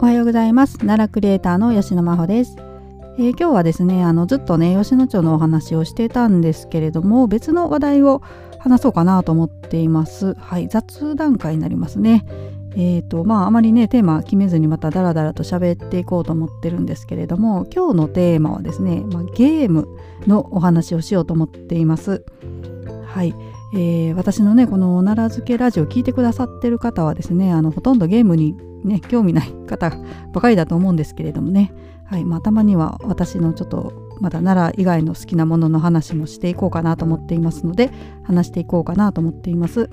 おはようございます。奈良クリエイターの吉野真帆です、えー、今日はですねあのずっとね吉野町のお話をしてたんですけれども別の話題を話そうかなと思っています。はい雑談会になりますね。えーとまあ、あまりねテーマ決めずにまたダラダラと喋っていこうと思ってるんですけれども今日のテーマはですね、まあ、ゲームのお話をしようと思っています。はい、えー、私のねこの奈良漬けラジオ聞いてくださってる方はですねあのほとんどゲームにね興味ない方ばかりだと思うんですけれどもね、はいまあ、たまには私のちょっとまだ奈良以外の好きなものの話もしていこうかなと思っていますので話していこうかなと思っています。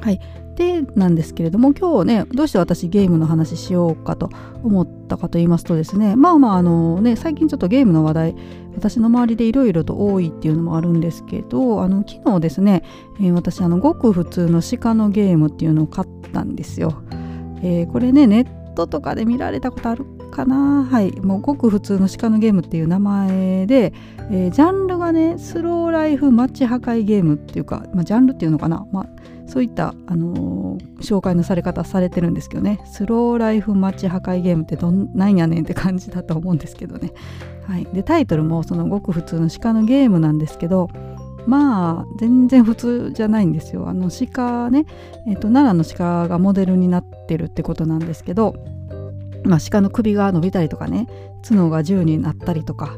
はい、でなんですけれども今日ねどうして私ゲームの話しようかと思ったかと言いますとですねまあまああのね最近ちょっとゲームの話題私の周りでいろいろと多いっていうのもあるんですけどあの昨日ですね、え、私あのごく普通の鹿のゲームっていうのを買ったんですよ。えー、これねネットとかで見られたことあるかな？はい。もうごく普通の鹿のゲームっていう名前で、えー、ジャンルがねスローライフマッチ破壊ゲームっていうか、まあ、ジャンルっていうのかな、まあ、そういった、あのー、紹介のされ方されてるんですけどね。スローライフマッチ破壊ゲームってどんなんやねんって感じだと思うんですけどね、はい、でタイトルもそのごく普通の鹿のゲームなんですけどまあ全然普通じゃないんですよ。あの鹿ね、えーと、奈良の鹿がモデルになってるってことなんですけど、まあ、鹿の首が伸びたりとかね角が銃になったりとか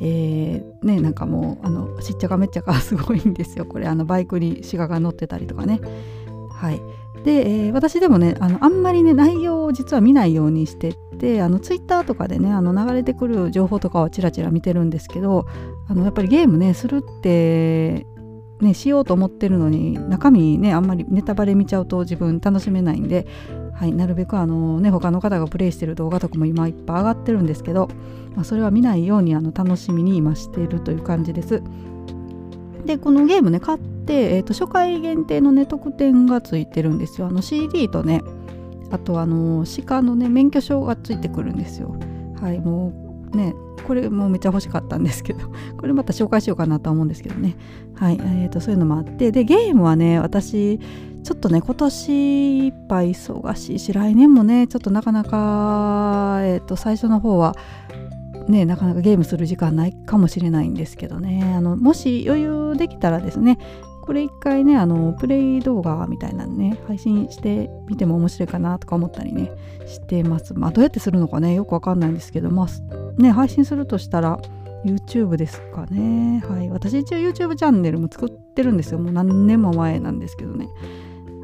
えー、ねなんかもうあのしっちゃかめっちゃか すごいんですよ。これあのバイクに鹿が乗ってたりとかね。はい。で、えー、私でもねあのあんまりね内容を実は見ないようにしててあのツイッターとかでねあの流れてくる情報とかはチラチラ見てるんですけどあのやっぱりゲームねするってねしようと思ってるのに中身ねあんまりネタバレ見ちゃうと自分楽しめないんではい、なるべくあの、ね、他の方がプレイしてる動画とかも今いっぱい上がってるんですけど、まあ、それは見ないようにあの楽しみに今しているという感じです。でこのゲームね買って、えーと、初回限定のね特典がついてるんですよ。あの CD とねあとあの鹿のね免許証がついてくるんですよ。はいもうねこれもめっちゃ欲しかったんですけど これまた紹介しようかなと思うんですけどね。はい、えーとそういうのもあってでゲームはね私ちょっとね今年いっぱい忙しいし来年もねちょっとなかなか、えー、と最初の方はねなかなかゲームする時間ないかもしれないんですけどね。あのもし余裕できたらですねこれ一回ねあのプレイ動画みたいなのね配信してみても面白いかなとか思ったりねしてます。まあどうやってするのかねよくわかんないんですけどまあね配信するとしたら YouTube ですかね。はい。私一応 YouTube チャンネルも作ってるんですよ。もう何年も前なんですけどね。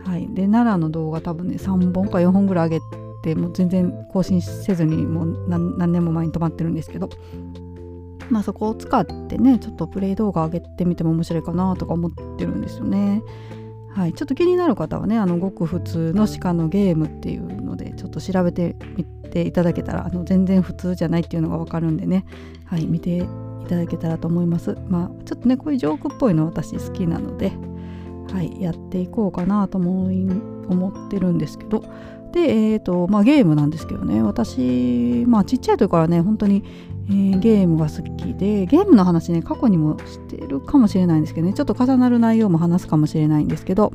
はい、で奈良の動画多分ね3本か4本ぐらい上げてもう全然更新せずにもう何年も前に止まってるんですけどまあそこを使ってねちょっとプレイ動画上げてみても面白いかなとか思ってるんですよね。はい、ちょっと気になる方はねあのごく普通の鹿のゲームっていうのでちょっと調べてみていただけたらあの全然普通じゃないっていうのが分かるんでね、はい、見ていただけたらと思います。まあちょっとねこういうジョークっぽいの私好きなのではい、やっていこうかなと思い思ってるんですけど。で、えーとまあ、ゲームなんですけどね。私、まあ、ちっちゃい時からね本当に、えー、ゲームが好きでゲームの話ね過去にもしてるかもしれないんですけどねちょっと重なる内容も話すかもしれないんですけど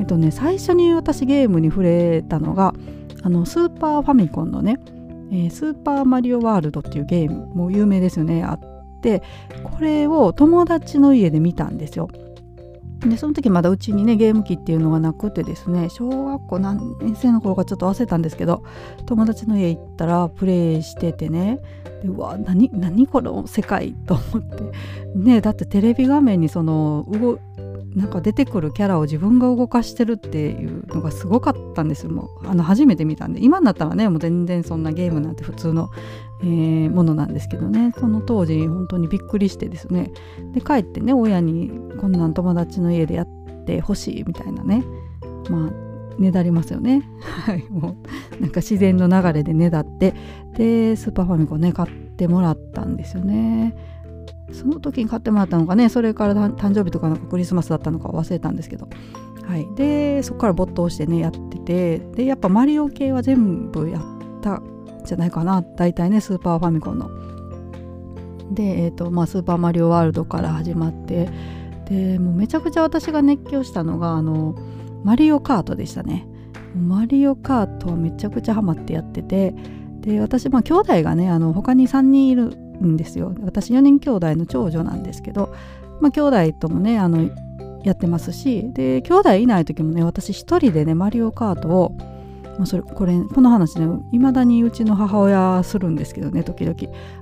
えっとね最初に私ゲームに触れたのがあのスーパーファミコンのね、えー、スーパーマリオワールドっていうゲームもう有名ですよねあってこれを友達の家で見たんですよ。でその時まだうちにねゲーム機っていうのがなくてですね小学校何年生の頃かちょっと忘れたんですけど友達の家行ったらプレイしててねでうわ何何この世界と思って。ねだってテレビ画面にその動なんか出てくるキャラを自分が動かしてるっていうのがすごかったんですもうあの初めて見たんで。今になったらねもう全然そんなゲームなんて普通の、えー、ものなんですけどね。その当時本当にびっくりしてですね。で帰ってね親にこんなん友達の家でやってほしいみたいなね。まあねだりますよね。はいもうなんか自然の流れでねだって。でスーパーファミコンね買ってもらったんですよね。その時に買ってもらったのかねそれから誕生日とかなんかクリスマスだったのか忘れたんですけど、はい、でそこから没頭してねやってて。でやっぱマリオ系は全部やったんじゃないかな。大体ねスーパーファミコンの。で、えーとまあ、スーパーマリオワールドから始まって。でもうめちゃくちゃ私が熱狂したのがあのマリオカートでしたね。マリオカートはめちゃくちゃハマってやってて。で私まあ兄弟がねあの他に3人いるんですよ。私4人兄弟の長女なんですけどまあ兄弟ともねあのやってますしで兄弟いない時もね私1人でねマリオカートをまあ、それこれこの話ねいまだにうちの母親するんですけどね時々。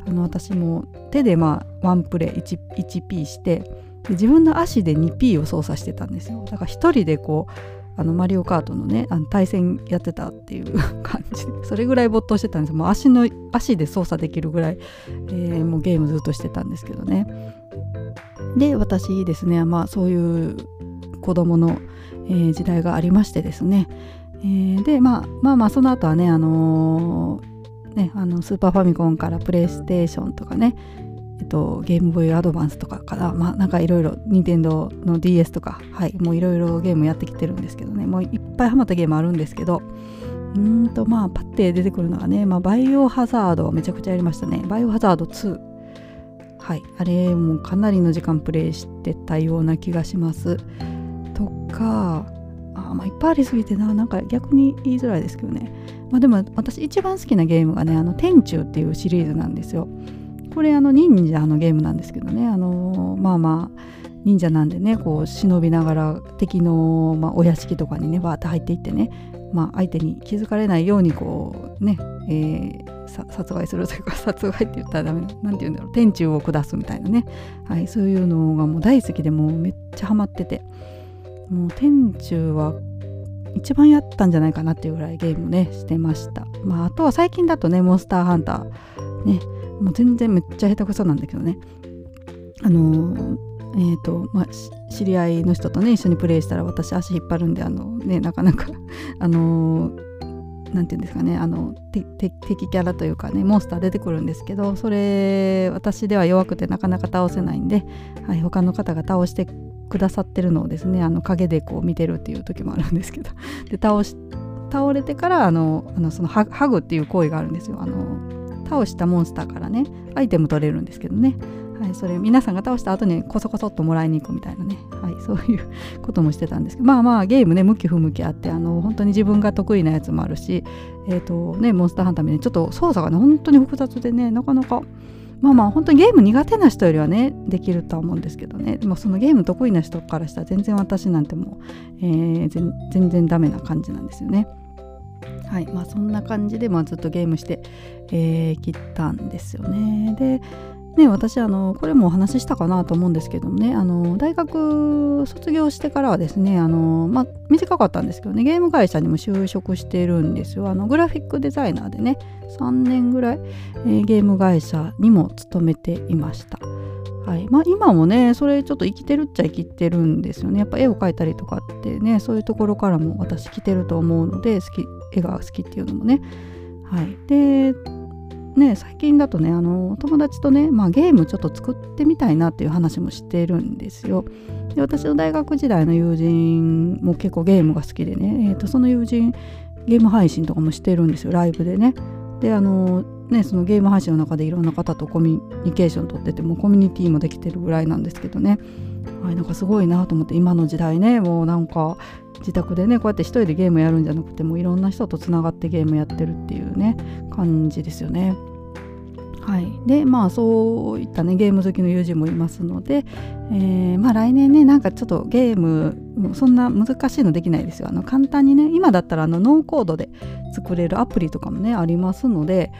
あの私も手でまあワンプレー 1, 1P して自分の足で 2P を操作してたんですよ。だから1人でこうあのマリオカートのねあの対戦やってたっていう 感じ。でそれぐらい没頭してたんですもう足の足で操作できるぐらい、えー、もうゲームずっとしてたんですけどね。で私ですねまあそういう子供の、えー、時代がありましてですね、えー、で、まあ、まあまあその後はねあのー、ねあのスーパーファミコンからプレイステーションとかねと、ゲームボーイアドバンスとかからまあなんかいろいろ任天堂の DS とかはいもういろいろゲームやってきてるんですけどね。もういっぱいハマったゲームあるんですけどうーんとまあパッて出てくるのがね、まあ、バイオハザードめちゃくちゃやりましたね。バイオハザード2はいあれもかなりの時間プレイしてたような気がします。とかあまあいっぱいありすぎてななんか逆に言いづらいですけどね。まあでも私一番好きなゲームがねあの天柱っていうシリーズなんですよ。これあの忍者のゲームなんですけどね。あのまあまあ忍者なんでねこう忍びながら敵の、まあ、お屋敷とかにねバーって入っていってね、まあ、相手に気づかれないようにこうね、えー、殺害するというか 殺害って言ったらダメな何て言うんだろう天柱を下すみたいなね、はい、そういうのがもう大好きでもうめっちゃハマってて。もう天柱は一番やったんじゃないかなっていうぐらいゲームねしてました。まああとは最近だとねモンスターハンターねもう全然めっちゃ下手くそなんだけどね。あのえーとまあ、知り合いの人とね一緒にプレイしたら私足引っ張るんであの、ね、なかなか あのなんていうんですかねあの敵キャラというかねモンスター出てくるんですけどそれ私では弱くてなかなか倒せないんで、はい、他の方が倒してくださってるのをですねあの影でこう見てるっていう時もあるんですけど。で倒し倒れてからあのあのそのハグっていう行為があるんですよ。あの倒したモンスターからねアイテム取れるんですけどね。はい、それ皆さんが倒した後にこそこそっともらいに行くみたいなね、はい、そういう こともしてたんですけど。まあまあゲームね向き不向きあってあの本当に自分が得意なやつもあるしえ、ー、とねモンスターハンターみたいにちょっと操作がね本当に複雑でねなかなかまあまあ本当にゲーム苦手な人よりはねできるとは思うんですけどね。でもそのゲーム得意な人からしたら全然私なんてもう、えー、全然ダメな感じなんですよね。はいまあ、そんな感じで、まあ、ずっとゲームして、えー、切ったんですよね。でね、私あのこれもお話ししたかなと思うんですけどもねあの大学卒業してからはですねあの、まあ、短かったんですけどねゲーム会社にも就職してるんですよあのグラフィックデザイナーでね3年ぐらい、えー、ゲーム会社にも勤めていました。はいまあ、今もねそれちょっと生きてるっちゃ生きてるんですよねやっぱ絵を描いたりとかってねそういうところからも私来てると思うので好き絵が好きっていうのもね。はい。でね最近だとねあの友達とね、まあ、ゲームちょっと作ってみたいなっていう話もしてるんですよ。で私の大学時代の友人も結構ゲームが好きでね、えーと、その友人ゲーム配信とかもしてるんですよ。ライブでね。であのねそのゲーム配信の中でいろんな方とコミュニケーション取っててもコミュニティもできてるぐらいなんですけどね。はい、なんかすごいなと思って今の時代ねもうなんか自宅でねこうやって一人でゲームやるんじゃなくてもいろんな人とつながってゲームやってるっていうね感じですよね。はい、でまあそういったねゲーム好きの友人もいますので、えー、まあ来年ねなんかちょっとゲームそんな難しいのできないですよあの簡単にね今だったらあのノーコードで作れるアプリとかもねありますので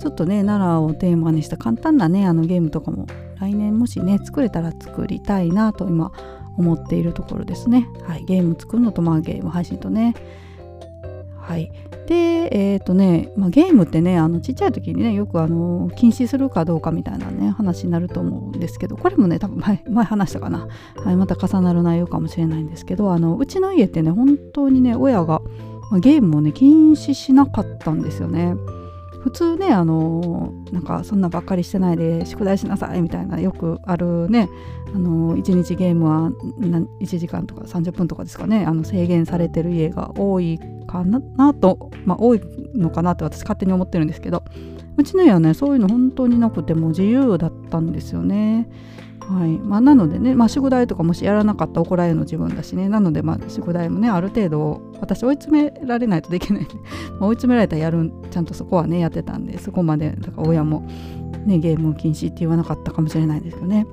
ちょっとね奈良をテーマにした簡単なねあのゲームとかも来年もしね作れたら作りたいなと今思っているところですね。はい、ゲーム作るのとまあゲーム配信とね。はい、でえっ、ー、とね、まあ、ゲームってねあのちっちゃい時にねよくあの禁止するかどうかみたいなね話になると思うんですけどこれもね多分前前話したかな、はい、また重なる内容かもしれないんですけどあのうちの家ってね本当にね親が、まあ、ゲームをね禁止しなかったんですよね。普通ねあのなんかそんなばっかりしてないで宿題しなさいみたいなよくあるねあの1日ゲームは1時間とか30分とかですかねあの制限されてる家が多いかなと、まあ、多いのかなって私勝手に思ってるんですけどうちの家はねそういうの本当になくても自由だったんですよね。はい。まあ、なのでね、まあ、宿題とかもしやらなかったら怒られるの自分だしね。なので、まあ、宿題もねある程度私追い詰められないとできないんで 追い詰められたらやるちゃんとそこはねやってたんでそこまでだから親も、ね、ゲームを禁止って言わなかったかもしれないですけどね。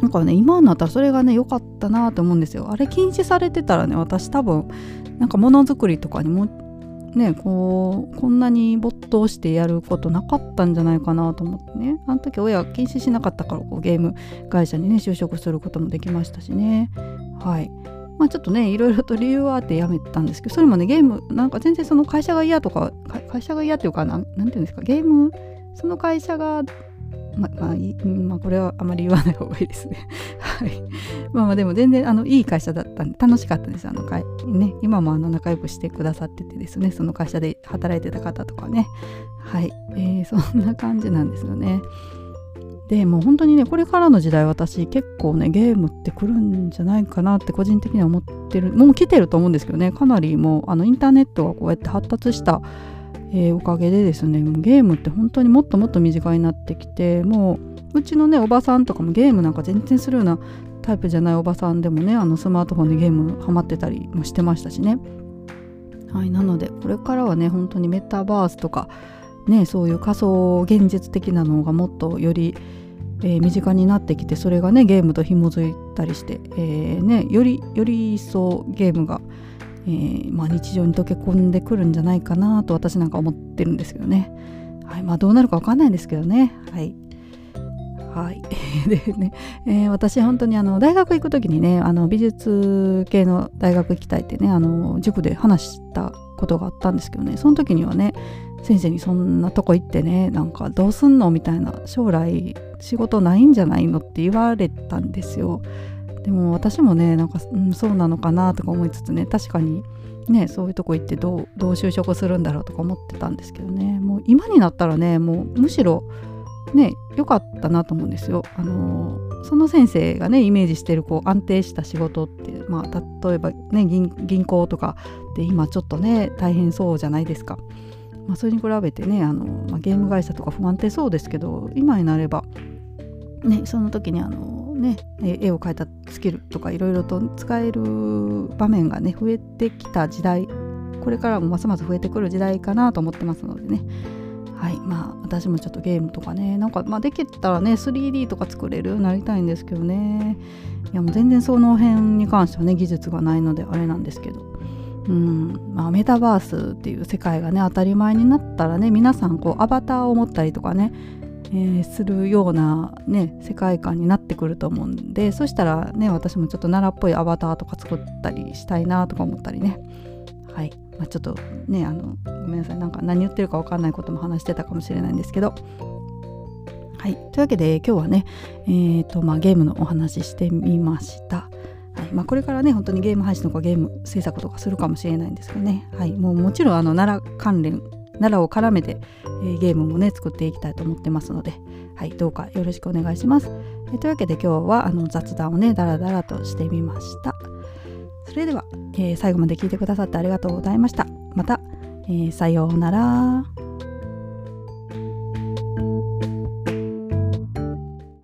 なんかね今になったらそれがね良かったなと思うんですよ。あれ禁止されてたらね私多分なんかものづくりとかにもねこうこんなに没頭してやることなかったんじゃないかなと思ってね。あの時親は禁止しなかったからこうゲーム会社にね就職することもできましたしね。はい。まあちょっとねいろいろと理由はあって辞めたんですけどそれもねゲームなんか全然その会社が嫌とか会社が嫌っていうか何ていうんですかゲームその会社がままあ、まあ、これはあまり言わない方がいいですね。はい。まあまあでも全然あのいい会社だったんで楽しかったです。あの会ね、今もあの仲良くしてくださっててですね、その会社で働いてた方とかね。はい。えー、そんな感じなんですよね。でもう本当にねこれからの時代私結構ねゲームって来るんじゃないかなって個人的には思ってるもう来てると思うんですけどねかなりもうあのインターネットがこうやって発達したえー、おかげでですねもうゲームって本当にもっともっと身近になってきてもううちのねおばさんとかもゲームなんか全然するようなタイプじゃないおばさんでもねあのスマートフォンでゲームハマってたりもしてましたしね。はいなのでこれからはね本当にメタバースとかねそういう仮想現実的なのがもっとよりえー、身近になってきてそれがねゲームと紐づいたりして、えーね、よりより一層ゲームが、えー、まあ、日常に溶け込んでくるんじゃないかなと私なんか思ってるんですけどね。はいまあ、どうなるか分かんないんですけどね。はい、はい、でね、えー、私本当にあの大学行く時にねあの美術系の大学行きたいってねあの塾で話したことがあったんですけどねその時にはね先生にそんなとこ行ってねなんかどうすんのみたいな将来仕事ないんじゃないのって言われたんですよ。でも私もねなんか、うん、そうなのかなとか思いつつね確かにねそういうとこ行ってどうどう就職するんだろうとか思ってたんですけどねもう今になったらねもうむしろね良かったなと思うんですよ。あのその先生がねイメージしてるこう安定した仕事ってまあ例えばね銀行とかで今ちょっとね大変そうじゃないですか。まあ、それに比べてねあの、まあ、ゲーム会社とか不安定そうですけど今になればねその時にあのね絵を描いたスキルとかいろいろと使える場面がね増えてきた時代これからもますます増えてくる時代かなと思ってますのでね。はいまあ私もちょっとゲームとかねなんかまあできたらね 3D とか作れるようになりたいんですけどね。いやもう全然その辺に関してはね技術がないのであれなんですけど。うんまあ、メタバースっていう世界がね当たり前になったらね皆さんこうアバターを持ったりとかねえー、するような、ね、世界観になってくると思うんでそしたらね私もちょっと奈良っぽいアバターとか作ったりしたいなとか思ったりね。はい、まあ、ちょっとねあのごめんなさい。なんか何言ってるか分かんないことも話してたかもしれないんですけど。はい、というわけで今日はね、えーとまあ、ゲームのお話ししてみました。はい。まあ、これからね本当にゲーム配信とかゲーム制作とかするかもしれないんですけどね、はい、もうもちろんあの奈良関連奈良を絡めて、えー、ゲームもね作っていきたいと思ってますので、はい、どうかよろしくお願いします。えー、というわけで今日はあの雑談をねダラダラとしてみました。それでは、えー、最後まで聞いてくださってありがとうございました。また、えさようなら。